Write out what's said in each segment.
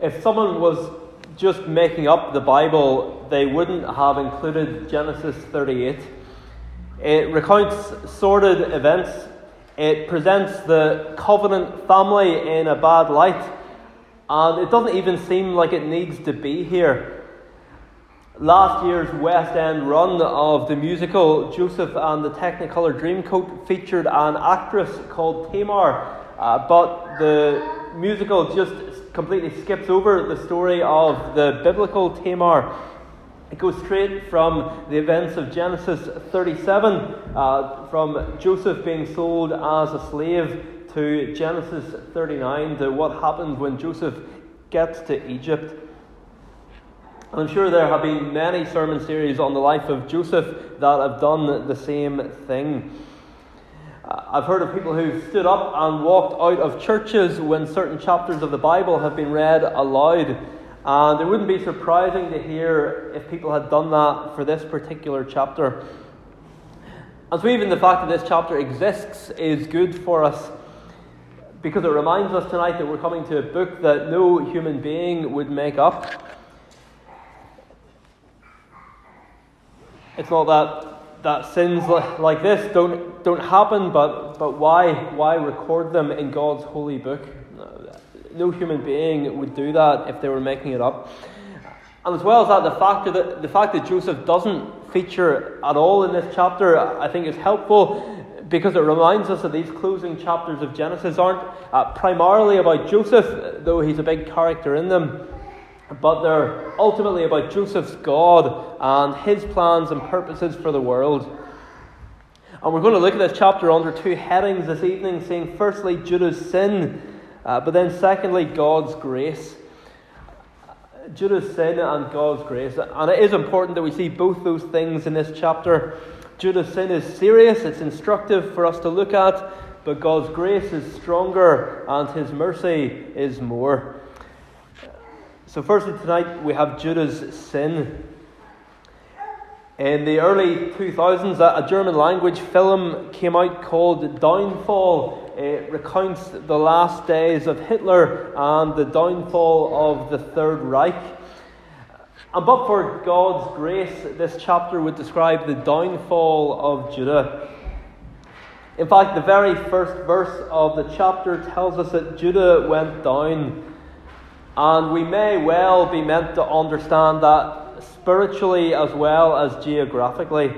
If someone was just making up the Bible, they wouldn't have included Genesis 38. It recounts sordid events, it presents the covenant family in a bad light, and it doesn't even seem like it needs to be here. Last year's West End run of the musical Joseph and the Technicolor Dreamcoat featured an actress called Tamar, uh, but the musical just completely skips over the story of the biblical Tamar. It goes straight from the events of Genesis 37, uh, from Joseph being sold as a slave, to Genesis 39, to what happens when Joseph gets to Egypt. I'm sure there have been many sermon series on the life of Joseph that have done the same thing. Uh, I've heard of people who stood up and walked out of churches when certain chapters of the Bible have been read aloud. And it wouldn't be surprising to hear if people had done that for this particular chapter. And so, even the fact that this chapter exists is good for us because it reminds us tonight that we're coming to a book that no human being would make up. It's not that, that sins like this don't, don't happen, but, but why, why record them in God's holy book? No human being would do that if they were making it up. And as well as that, the fact that, the fact that Joseph doesn't feature at all in this chapter, I think is helpful because it reminds us that these closing chapters of Genesis aren't uh, primarily about Joseph, though he's a big character in them but they're ultimately about Joseph's God and his plans and purposes for the world. And we're going to look at this chapter under two headings this evening, seeing firstly Judah's sin, uh, but then secondly God's grace. Judah's sin and God's grace. And it is important that we see both those things in this chapter. Judah's sin is serious, it's instructive for us to look at, but God's grace is stronger and his mercy is more. So, firstly, tonight we have Judah's sin. In the early 2000s, a German language film came out called Downfall. It recounts the last days of Hitler and the downfall of the Third Reich. And but for God's grace, this chapter would describe the downfall of Judah. In fact, the very first verse of the chapter tells us that Judah went down. And we may well be meant to understand that spiritually as well as geographically.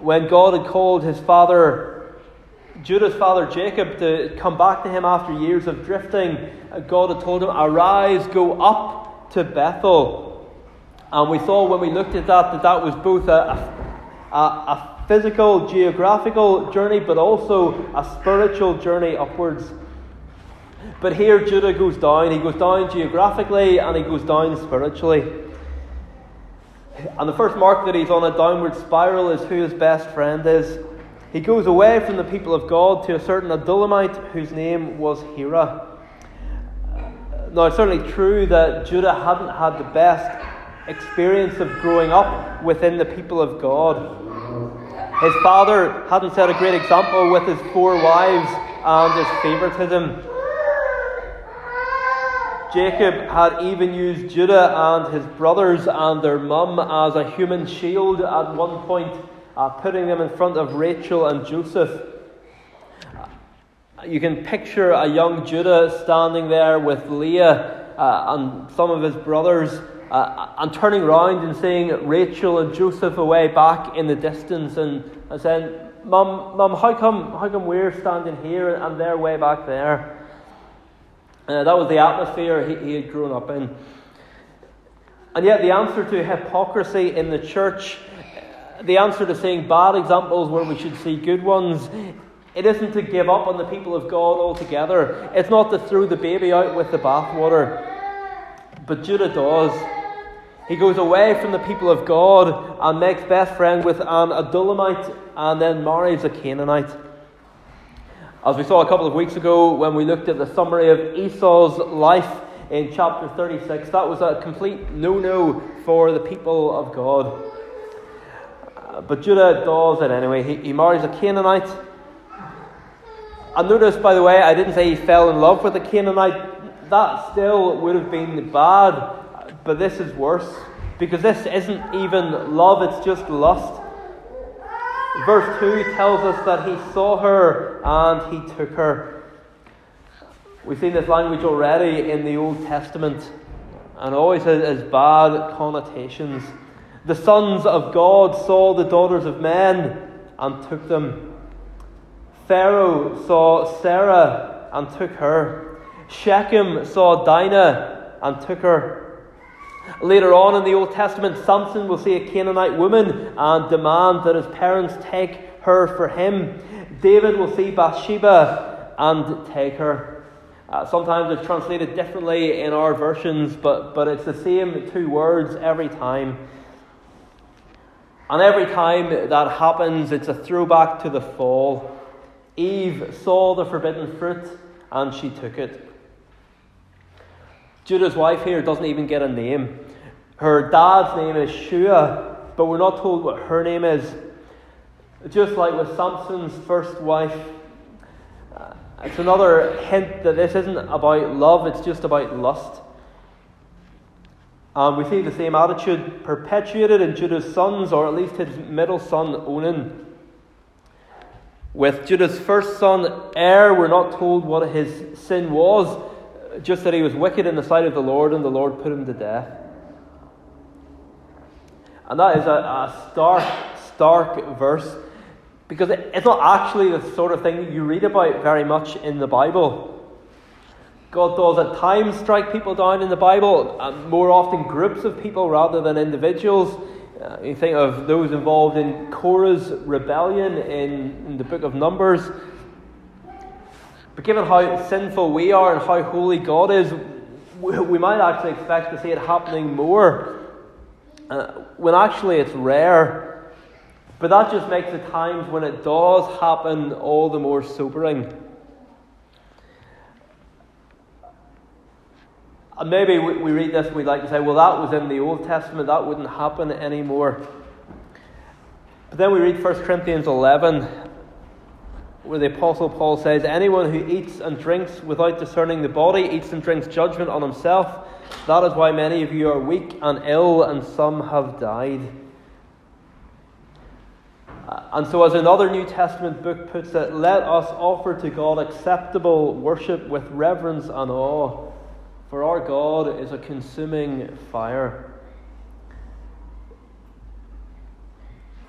When God had called his father, Judah's father Jacob, to come back to him after years of drifting, uh, God had told him, Arise, go up to Bethel. And we saw when we looked at that that that was both a, a, a physical, geographical journey, but also a spiritual journey upwards. But here Judah goes down. He goes down geographically and he goes down spiritually. And the first mark that he's on a downward spiral is who his best friend is. He goes away from the people of God to a certain Adullamite whose name was Hira. Now, it's certainly true that Judah hadn't had the best experience of growing up within the people of God. His father hadn't set a great example with his four wives and his favoritism. Jacob had even used Judah and his brothers and their mum as a human shield at one point, uh, putting them in front of Rachel and Joseph. You can picture a young Judah standing there with Leah uh, and some of his brothers uh, and turning around and seeing Rachel and Joseph away back in the distance and, and saying, Mum, Mum, how come, how come we're standing here and they're way back there? Uh, that was the atmosphere he, he had grown up in. And yet, the answer to hypocrisy in the church, the answer to seeing bad examples where we should see good ones, it isn't to give up on the people of God altogether. It's not to throw the baby out with the bathwater. But Judah does. He goes away from the people of God and makes best friend with an Adullamite and then marries a Canaanite. As we saw a couple of weeks ago when we looked at the summary of Esau's life in chapter 36, that was a complete no no for the people of God. But Judah does it anyway. He, he marries a Canaanite. And notice, by the way, I didn't say he fell in love with a Canaanite. that still would have been bad, but this is worse because this isn't even love, it's just lust. Verse 2 tells us that he saw her and he took her. We've seen this language already in the Old Testament and always has bad connotations. The sons of God saw the daughters of men and took them. Pharaoh saw Sarah and took her. Shechem saw Dinah and took her. Later on in the Old Testament, Samson will see a Canaanite woman and demand that his parents take her for him. David will see Bathsheba and take her. Uh, sometimes it's translated differently in our versions, but, but it's the same two words every time. And every time that happens, it's a throwback to the fall. Eve saw the forbidden fruit and she took it. Judah's wife here doesn't even get a name. Her dad's name is Shua, but we're not told what her name is. Just like with Samson's first wife, uh, it's another hint that this isn't about love, it's just about lust. And we see the same attitude perpetuated in Judah's sons, or at least his middle son Onan. With Judah's first son Er, we're not told what his sin was just that he was wicked in the sight of the Lord and the Lord put him to death. And that is a, a stark, stark verse because it, it's not actually the sort of thing you read about very much in the Bible. God does at times strike people down in the Bible, more often groups of people rather than individuals. Uh, you think of those involved in Korah's rebellion in, in the book of Numbers. But given how sinful we are and how holy God is, we might actually expect to see it happening more. Uh, when actually it's rare. But that just makes the times when it does happen all the more sobering. And maybe we, we read this and we'd like to say, well, that was in the Old Testament, that wouldn't happen anymore. But then we read 1 Corinthians 11, where the Apostle Paul says, Anyone who eats and drinks without discerning the body eats and drinks judgment on himself. That is why many of you are weak and ill, and some have died. And so, as another New Testament book puts it, let us offer to God acceptable worship with reverence and awe, for our God is a consuming fire.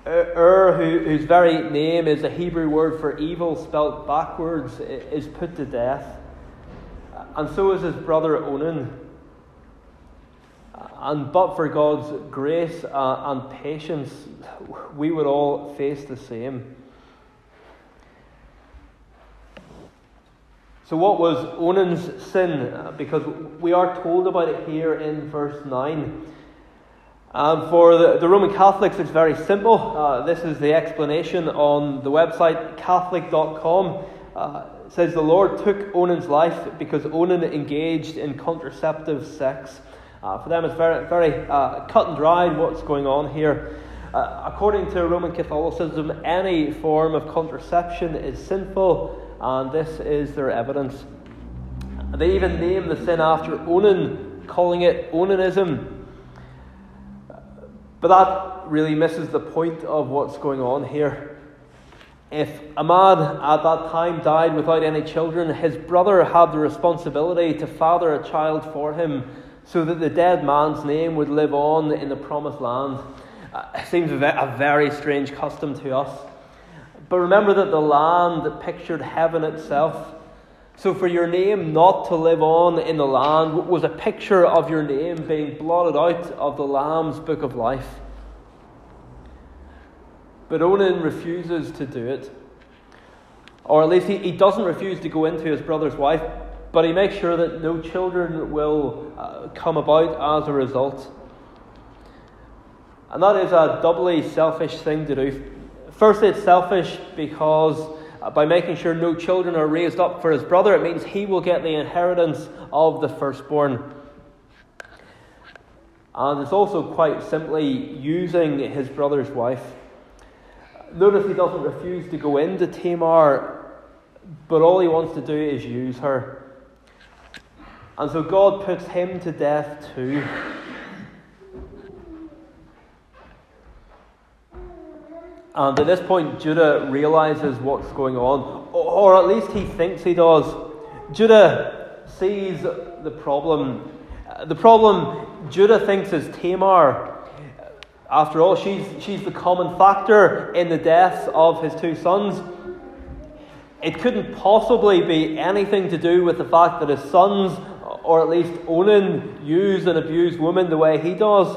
Ur, who, whose very name is a Hebrew word for evil spelt backwards, is put to death. And so is his brother Onan. And but for God's grace uh, and patience, we would all face the same. So, what was Onan's sin? Because we are told about it here in verse 9. Um, for the, the, Roman Catholics, it's very simple. Uh, this is the explanation on the website catholic.com. Uh, it says the Lord took Onan's life because Onan engaged in contraceptive sex. Uh, for them, it's very, very uh, cut and dried what's going on here. Uh, according to Roman Catholicism, any form of contraception is sinful, and this is their evidence. They even name the sin after Onan, calling it Onanism. But that really misses the point of what's going on here. If a man at that time died without any children, his brother had the responsibility to father a child for him so that the dead man's name would live on in the promised land. Uh, seems a very strange custom to us. But remember that the land pictured heaven itself. So, for your name not to live on in the land was a picture of your name being blotted out of the Lamb's book of life. But Onan refuses to do it. Or at least he, he doesn't refuse to go into his brother's wife, but he makes sure that no children will uh, come about as a result. And that is a doubly selfish thing to do. Firstly, it's selfish because Uh, by making sure no children are raised up for his brother, it means he will get the inheritance of the firstborn. And it's also quite simply using his brother's wife. Notice he doesn't refuse to go into Tamar, but all he wants to do is use her. And so God puts him to death too. And at this point, Judah realizes what's going on, or at least he thinks he does. Judah sees the problem. The problem Judah thinks is Tamar. After all, she's, she's the common factor in the deaths of his two sons. It couldn't possibly be anything to do with the fact that his sons, or at least Onan, use and abuse women the way he does.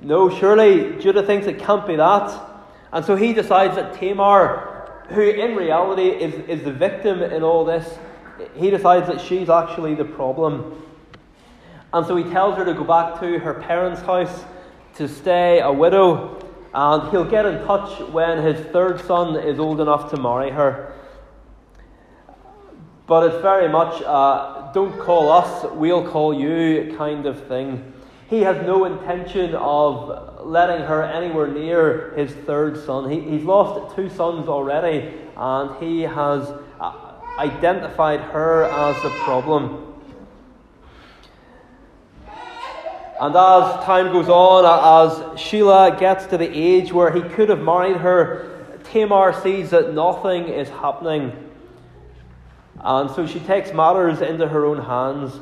No, surely Judah thinks it can't be that. And so he decides that Tamar, who in reality is, is the victim in all this, he decides that she's actually the problem. And so he tells her to go back to her parents' house to stay a widow, and he'll get in touch when his third son is old enough to marry her. But it's very much a don't call us, we'll call you kind of thing. He has no intention of letting her anywhere near his third son. He, he's lost two sons already, and he has uh, identified her as the problem. And as time goes on, as Shelah gets to the age where he could have married her, Tamar sees that nothing is happening. And so she takes matters into her own hands.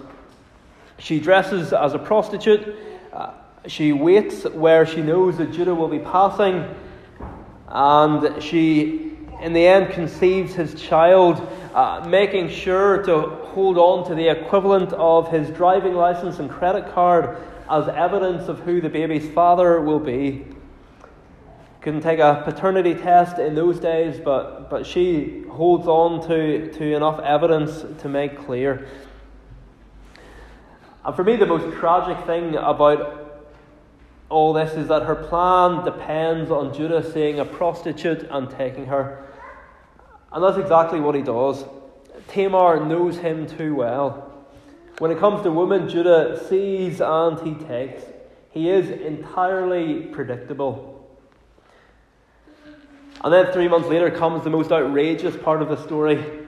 She dresses as a prostitute. Uh, she waits where she knows that Judah will be passing. And she, in the end, conceives his child, uh, making sure to hold on to the equivalent of his driving license and credit card as evidence of who the baby's father will be. Couldn't take a paternity test in those days, but, but she holds on to, to enough evidence to make clear. And for me, the most tragic thing about all this is that her plan depends on Judah seeing a prostitute and taking her. And that's exactly what he does. Tamar knows him too well. When it comes to women, Judah sees and he takes. He is entirely predictable. And then three months later comes the most outrageous part of the story.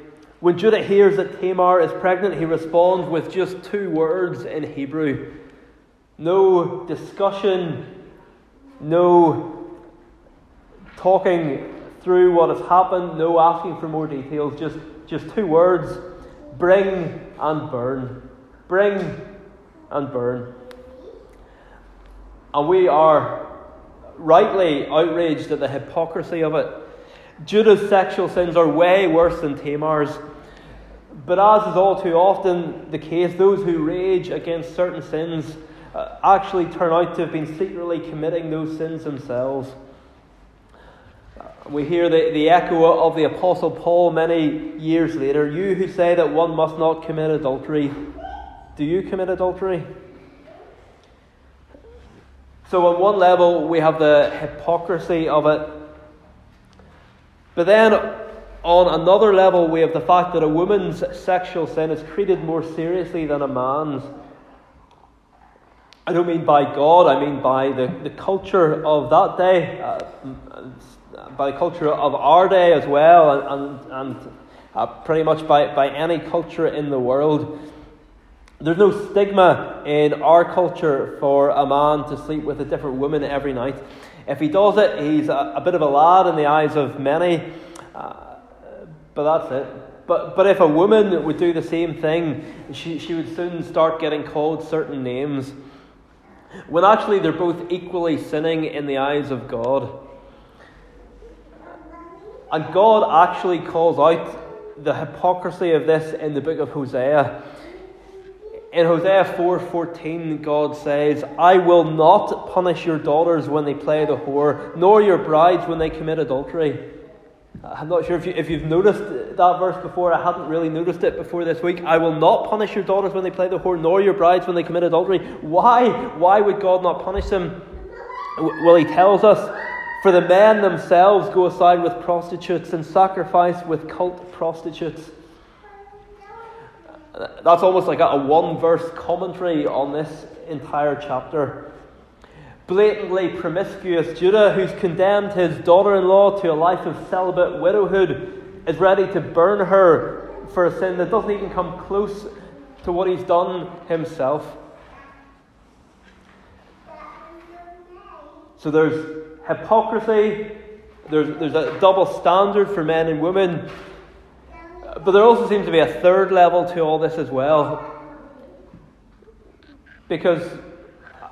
When Judah hears that Tamar is pregnant, he responds with just two words in Hebrew no discussion, no talking through what has happened, no asking for more details, just, just two words bring and burn. Bring and burn. And we are rightly outraged at the hypocrisy of it. Judah's sexual sins are way worse than Tamar's. But as is all too often the case, those who rage against certain sins uh, actually turn out to have been secretly committing those sins themselves. We hear the, the echo of the Apostle Paul many years later You who say that one must not commit adultery, do you commit adultery? So, on one level, we have the hypocrisy of it. But then, on another level, we have the fact that a woman's sexual sin is treated more seriously than a man's. I don't mean by God, I mean by the, the culture of that day, uh, by the culture of our day as well, and, and, and uh, pretty much by, by any culture in the world. There's no stigma in our culture for a man to sleep with a different woman every night. If he does it, he's a, a bit of a lad in the eyes of many, uh, but that's it. But, but if a woman would do the same thing, she, she would soon start getting called certain names. When actually they're both equally sinning in the eyes of God. And God actually calls out the hypocrisy of this in the book of Hosea. In Hosea 4:14, God says, "I will not punish your daughters when they play the whore, nor your brides when they commit adultery." I'm not sure if, you, if you've noticed that verse before. I hadn't really noticed it before this week. I will not punish your daughters when they play the whore, nor your brides when they commit adultery. Why? Why would God not punish them? Well, He tells us, For the men themselves go aside with prostitutes and sacrifice with cult prostitutes. That's almost like a one verse commentary on this entire chapter. Blatantly promiscuous Judah, who's condemned his daughter in law to a life of celibate widowhood, is ready to burn her for a sin that doesn't even come close to what he's done himself. So there's hypocrisy, there's, there's a double standard for men and women, but there also seems to be a third level to all this as well. Because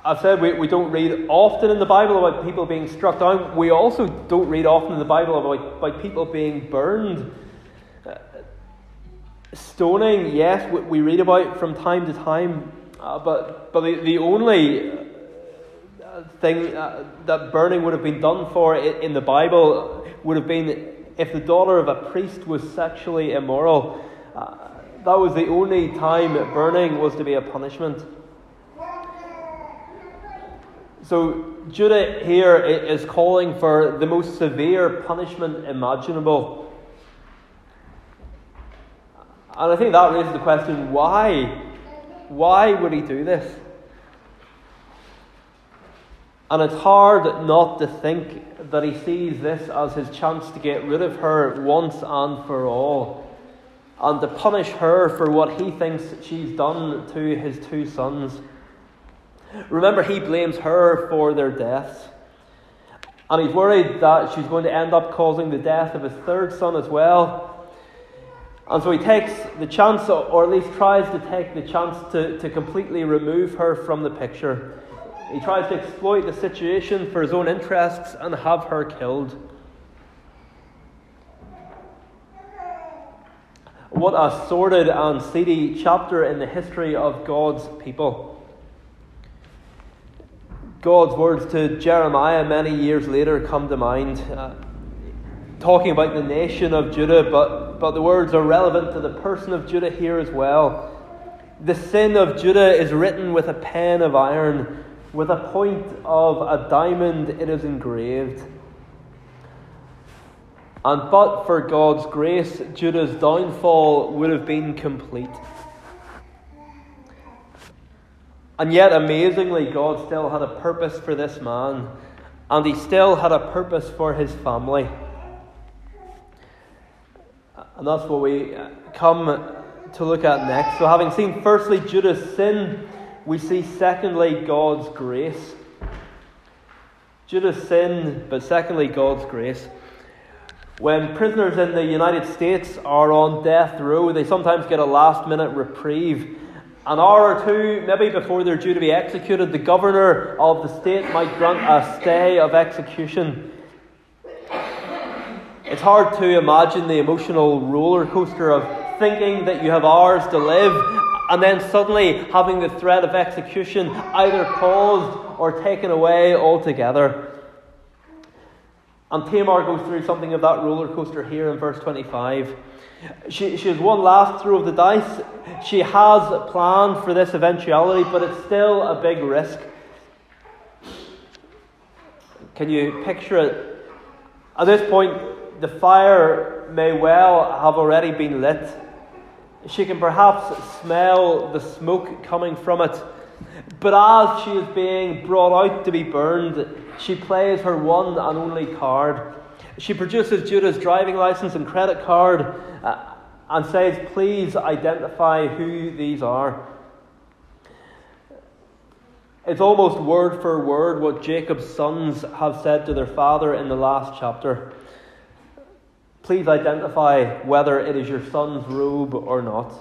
I've said we, we don't read often in the Bible about people being struck down. We also don't read often in the Bible about, about people being burned. Uh, stoning, yes, we, we, read about from time to time, uh, but, but the, the only uh, thing uh, that burning would have been done for in the Bible would have been if the daughter of a priest was sexually immoral. Uh, that was the only time burning was to be a punishment. So Judah here is calling for the most severe punishment imaginable. And I think that raises the question why? Why would he do this? And it's hard not to think that he sees this as his chance to get rid of her once and for all, and to punish her for what he thinks she's done to his two sons. Remember, he blames her for their deaths. And he's worried that she's going to end up causing the death of his third son as well. And so he takes the chance, or at least tries to take the chance, to, to completely remove her from the picture. He tries to exploit the situation for his own interests and have her killed. What a sordid and seedy chapter in the history of God's people. God's words to Jeremiah many years later come to mind, uh, talking about the nation of Judah, but, but the words are relevant to the person of Judah here as well. The sin of Judah is written with a pen of iron, with a point of a diamond it is engraved. And but for God's grace, Judah's downfall would have been complete. And yet, amazingly, God still had a purpose for this man, and he still had a purpose for his family. And that's what we come to look at next. So, having seen firstly Judah's sin, we see secondly God's grace. Judah's sin, but secondly God's grace. When prisoners in the United States are on death row, they sometimes get a last minute reprieve an hour or two, maybe before they're due to be executed, the governor of the state might grant a stay of execution. It's hard to imagine the emotional roller coaster of thinking that you have hours to live and then suddenly having the threat of execution either paused or taken away altogether. And Tamar goes through something of that roller coaster here in verse 25. She, she has one last throw of the dice. She has planned for this eventuality, but it's still a big risk. Can you picture it? At this point, the fire may well have already been lit. She can perhaps smell the smoke coming from it. But as she is being brought out to be burned, she plays her one and only card. She produces Judah's driving license and credit card uh, and says, Please identify who these are. It's almost word for word what Jacob's sons have said to their father in the last chapter. Please identify whether it is your son's robe or not.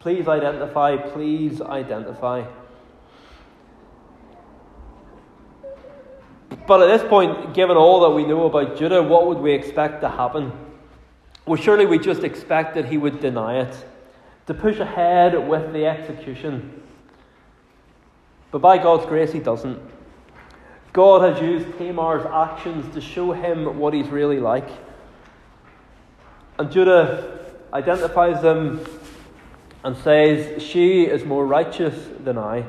Please identify, please identify. But at this point, given all that we know about Judah, what would we expect to happen? Well, surely we just expect that he would deny it, to push ahead with the execution. But by God's grace, he doesn't. God has used Tamar's actions to show him what he's really like. And Judah identifies them and says, She is more righteous than I.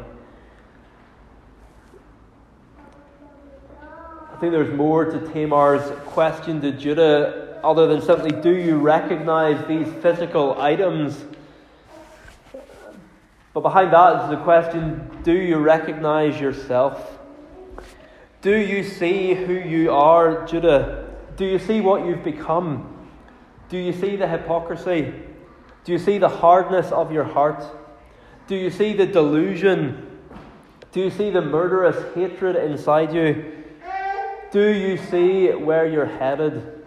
I think there's more to Tamar's question to Judah other than simply, do you recognize these physical items? But behind that is the question, do you recognize yourself? Do you see who you are, Judah? Do you see what you've become? Do you see the hypocrisy? Do you see the hardness of your heart? Do you see the delusion? Do you see the murderous hatred inside you? Do you see where you're headed?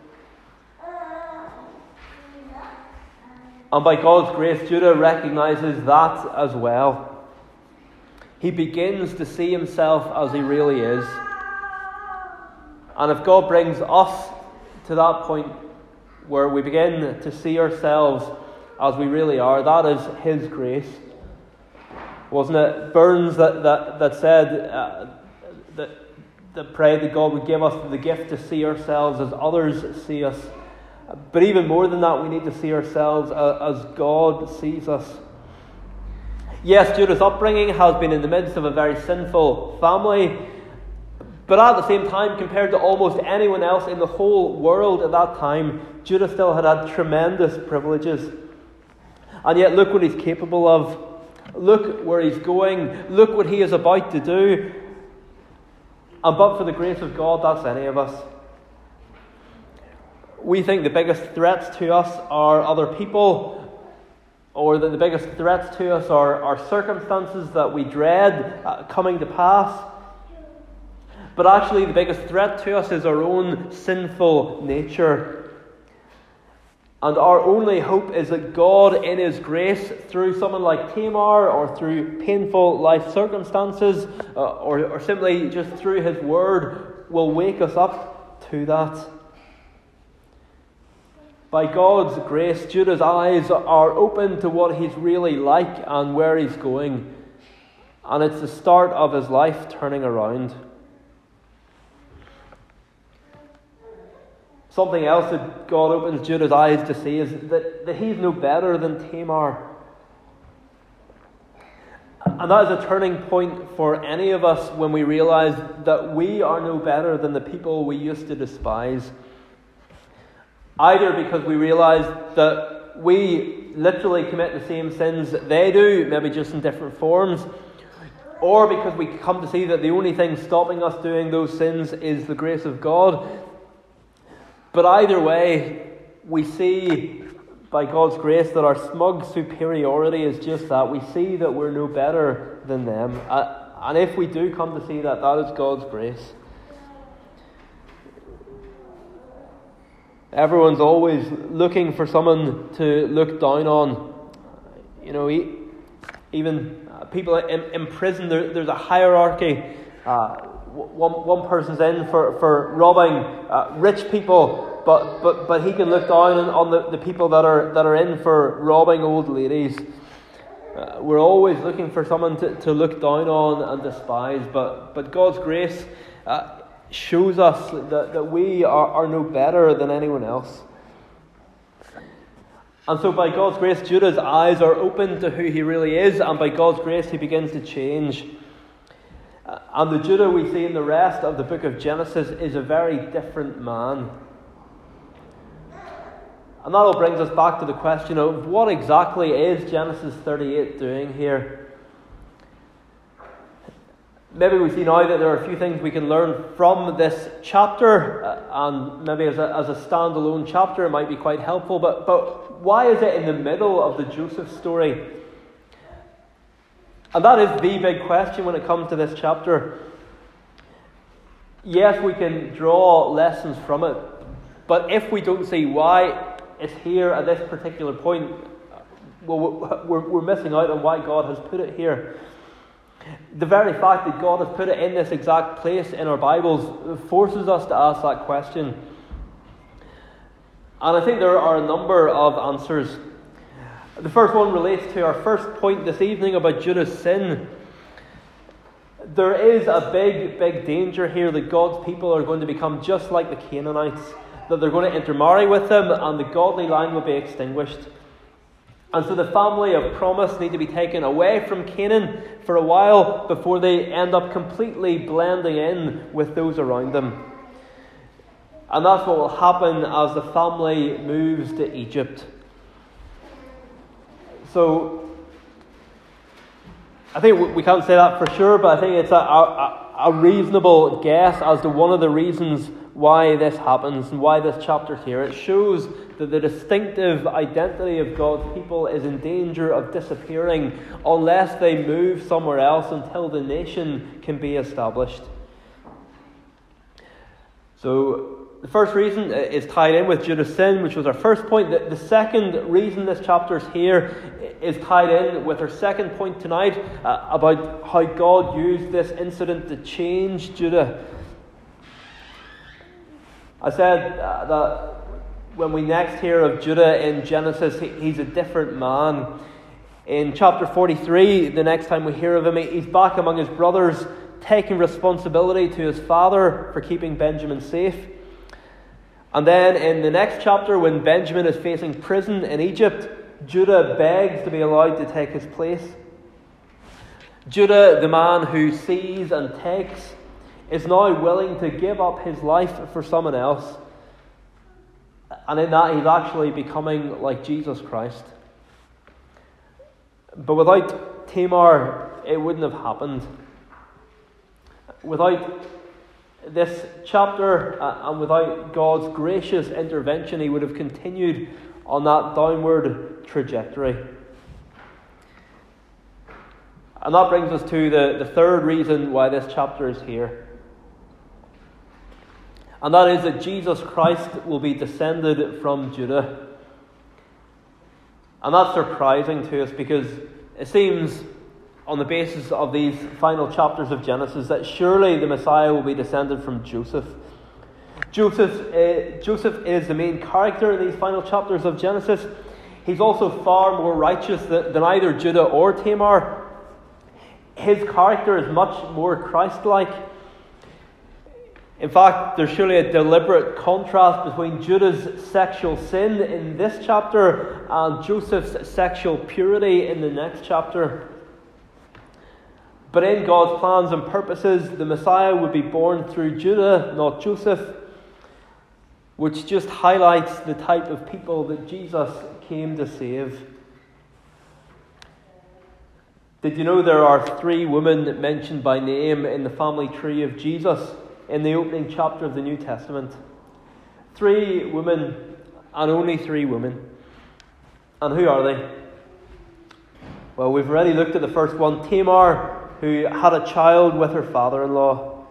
And by God's grace, Judah recognizes that as well. He begins to see himself as he really is. And if God brings us to that point where we begin to see ourselves as we really are, that is His grace. Wasn't it Burns that, that, that said, uh, that, that prayed that God would give us the gift to see ourselves as others see us? But even more than that, we need to see ourselves as God sees us. Yes, Judah's upbringing has been in the midst of a very sinful family, but at the same time, compared to almost anyone else in the whole world at that time, Judah still had had tremendous privileges. And yet, look what he's capable of. Look where he's going. Look what he is about to do. And but for the grace of God, that's any of us. We think the biggest threats to us are other people, or that the biggest threats to us are, are circumstances that we dread uh, coming to pass. But actually, the biggest threat to us is our own sinful nature. And our only hope is that God, in His grace, through someone like Tamar, or through painful life circumstances, uh, or, or simply just through His Word, will wake us up to that. By God's grace, Judah's eyes are open to what he's really like and where he's going. And it's the start of his life turning around. Something else that God opens Judah's eyes to see is that, that he's no better than Tamar. And that is a turning point for any of us when we realize that we are no better than the people we used to despise. Either because we realize that we literally commit the same sins that they do, maybe just in different forms, or because we come to see that the only thing stopping us doing those sins is the grace of God but either way, we see by God's grace that our smug superiority is just that. We see that we're no better than them. And if we do come to see that, that is God's grace. Everyone's always looking for someone to look down on. You know, even people in, in prison, there's a hierarchy. Uh, one, one person's in for, for robbing uh, rich people, but, but, but he can look down on, the, the people that are, that are in for robbing old ladies. Uh, we're always looking for someone to, to look down on and despise, but, but God's grace uh, shows us that, that we are, are no better than anyone else. And so, by God's grace, Judah's eyes are open to who he really is, and by God's grace, he begins to change. And the Judah we see in the rest of the book of Genesis is a very different man. And that all brings us back to the question of what exactly is Genesis 38 doing here? Maybe we see now that there are a few things we can learn from this chapter, uh, and maybe as a, as a standalone chapter it might be quite helpful. But, but why is it in the middle of the Joseph story? And that is the big question when it comes to this chapter. Yes, we can draw lessons from it, but if we don't see why it's here at this particular point, well, we're, we're missing out on why God has put it here. The very fact that God has put it in this exact place in our Bibles forces us to ask that question. And I think there are a number of answers the first one relates to our first point this evening about Judah's sin. There is a big, big danger here that God's people are going to become just like the Canaanites, that they're going to intermarry with them and the godly line will be extinguished. And so the family of promise need to be taken away from Canaan for a while before they end up completely blending in with those around them. And that's what will happen as the family moves to Egypt. So I think we can't say that for sure, but I think it's a, a, a, reasonable guess as to one of the reasons why this happens and why this chapter's here. It shows that the distinctive identity of God's people is in danger of disappearing unless they move somewhere else until the nation can be established. So, the first reason is tied in with Judah's sin, which was our first point. The, the second reason this chapter is here is tied in with our second point tonight uh, about how God used this incident to change Judah. I said uh, that when we next hear of Judah in Genesis, he, he's a different man. In chapter 43, the next time we hear of him, he's back among his brothers, taking responsibility to his father for keeping Benjamin safe. And then in the next chapter, when Benjamin is facing prison in Egypt, Judah begs to be allowed to take his place. Judah, the man who sees and takes, is now willing to give up his life for someone else. And in that, he's actually becoming like Jesus Christ. But without Tamar, it wouldn't have happened. Without this chapter uh, and without God's gracious intervention, he would have continued on that downward trajectory. And that brings us to the, the third reason why this chapter is here. And that is that Jesus Christ will be descended from Judah. And that's surprising to us because it seems on the basis of these final chapters of Genesis that surely the Messiah will be descended from Joseph. Joseph, uh, Joseph is the main character in these final chapters of Genesis. He's also far more righteous than, than either Judah or Tamar. His character is much more Christ like. In fact, there's surely a deliberate contrast between Judah's sexual sin in this chapter and Joseph's sexual purity in the next chapter. But in God's plans and purposes, the Messiah would be born through Judah, not Joseph, which just highlights the type of people that Jesus came to save. Did you know there are three women mentioned by name in the family tree of Jesus in the opening chapter of the New Testament? Three women, and only three women. And who are they? Well, we've already looked at the first one Tamar, who had a child with her father in law,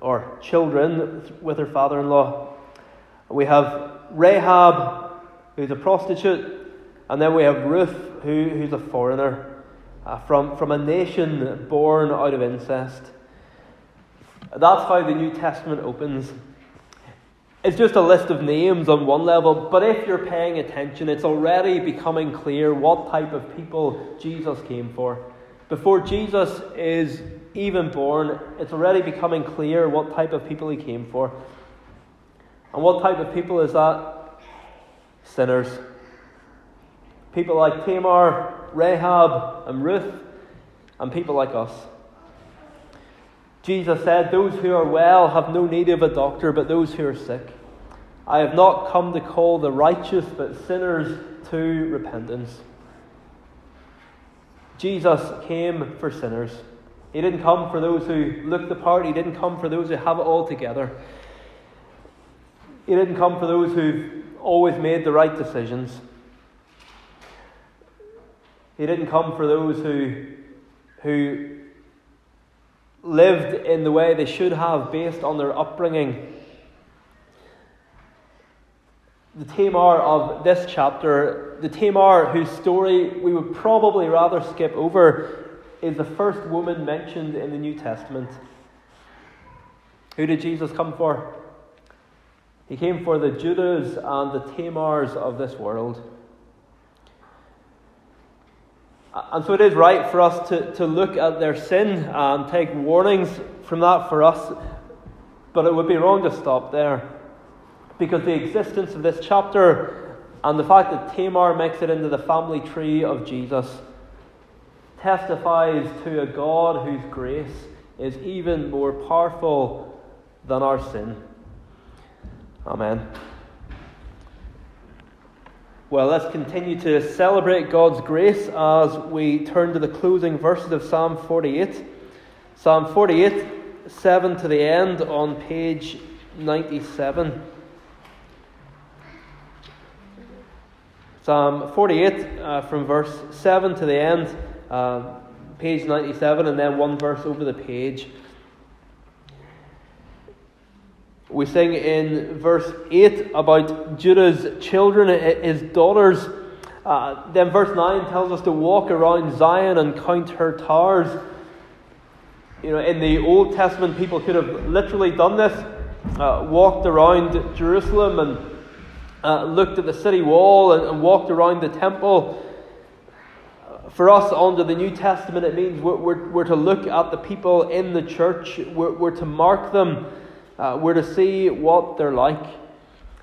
or children with her father in law. We have Rahab, who's a prostitute, and then we have Ruth, who, who's a foreigner uh, from, from a nation born out of incest. That's how the New Testament opens. It's just a list of names on one level, but if you're paying attention, it's already becoming clear what type of people Jesus came for. Before Jesus is even born, it's already becoming clear what type of people he came for. And what type of people is that? Sinners. People like Tamar, Rahab, and Ruth, and people like us. Jesus said, Those who are well have no need of a doctor, but those who are sick. I have not come to call the righteous, but sinners to repentance. Jesus came for sinners. He didn't come for those who look the part, He didn't come for those who have it all together. He didn't come for those who've always made the right decisions. He didn't come for those who, who lived in the way they should have based on their upbringing the Tamar of this chapter, the Tamar whose story we would probably rather skip over, is the first woman mentioned in the New Testament. Who did Jesus come for? He came for the Judahs and the Tamars of this world. And so it is right for us to, to look at their sin and take warnings from that for us, but it would be wrong to stop there. Because the existence of this chapter and the fact that Tamar makes it into the family tree of Jesus testifies to a God whose grace is even more powerful than our sin. Amen. Well, let's continue to celebrate God's grace as we turn to the closing verses of Psalm 48. Psalm 48, 7 to the end on page 97. Psalm 48, uh, from verse 7 to the end, uh, page 97, and then one verse over the page. We sing in verse 8 about Judah's children, his daughters. Uh, then verse 9 tells us to walk around Zion and count her towers. You know, in the Old Testament, people could have literally done this, uh, walked around Jerusalem and uh, looked at the city wall and, and, walked around the temple. For us, under the New Testament, it means we're, we're, we're to look at the people in the church, we're, we're to mark them, uh, we're to see what they're like.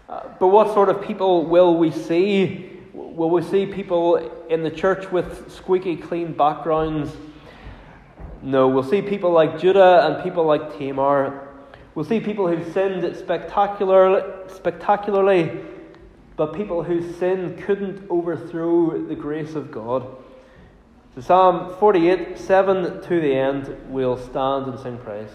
Uh, but what sort of people will we see? Will we see people in the church with squeaky clean backgrounds? No, we'll see people like Judah and people like Tamar. We'll see people who've sinned spectacular, spectacularly but people whose sin couldn't overthrow the grace of God. So Psalm 48, 7 to the end, we'll stand and sing praise.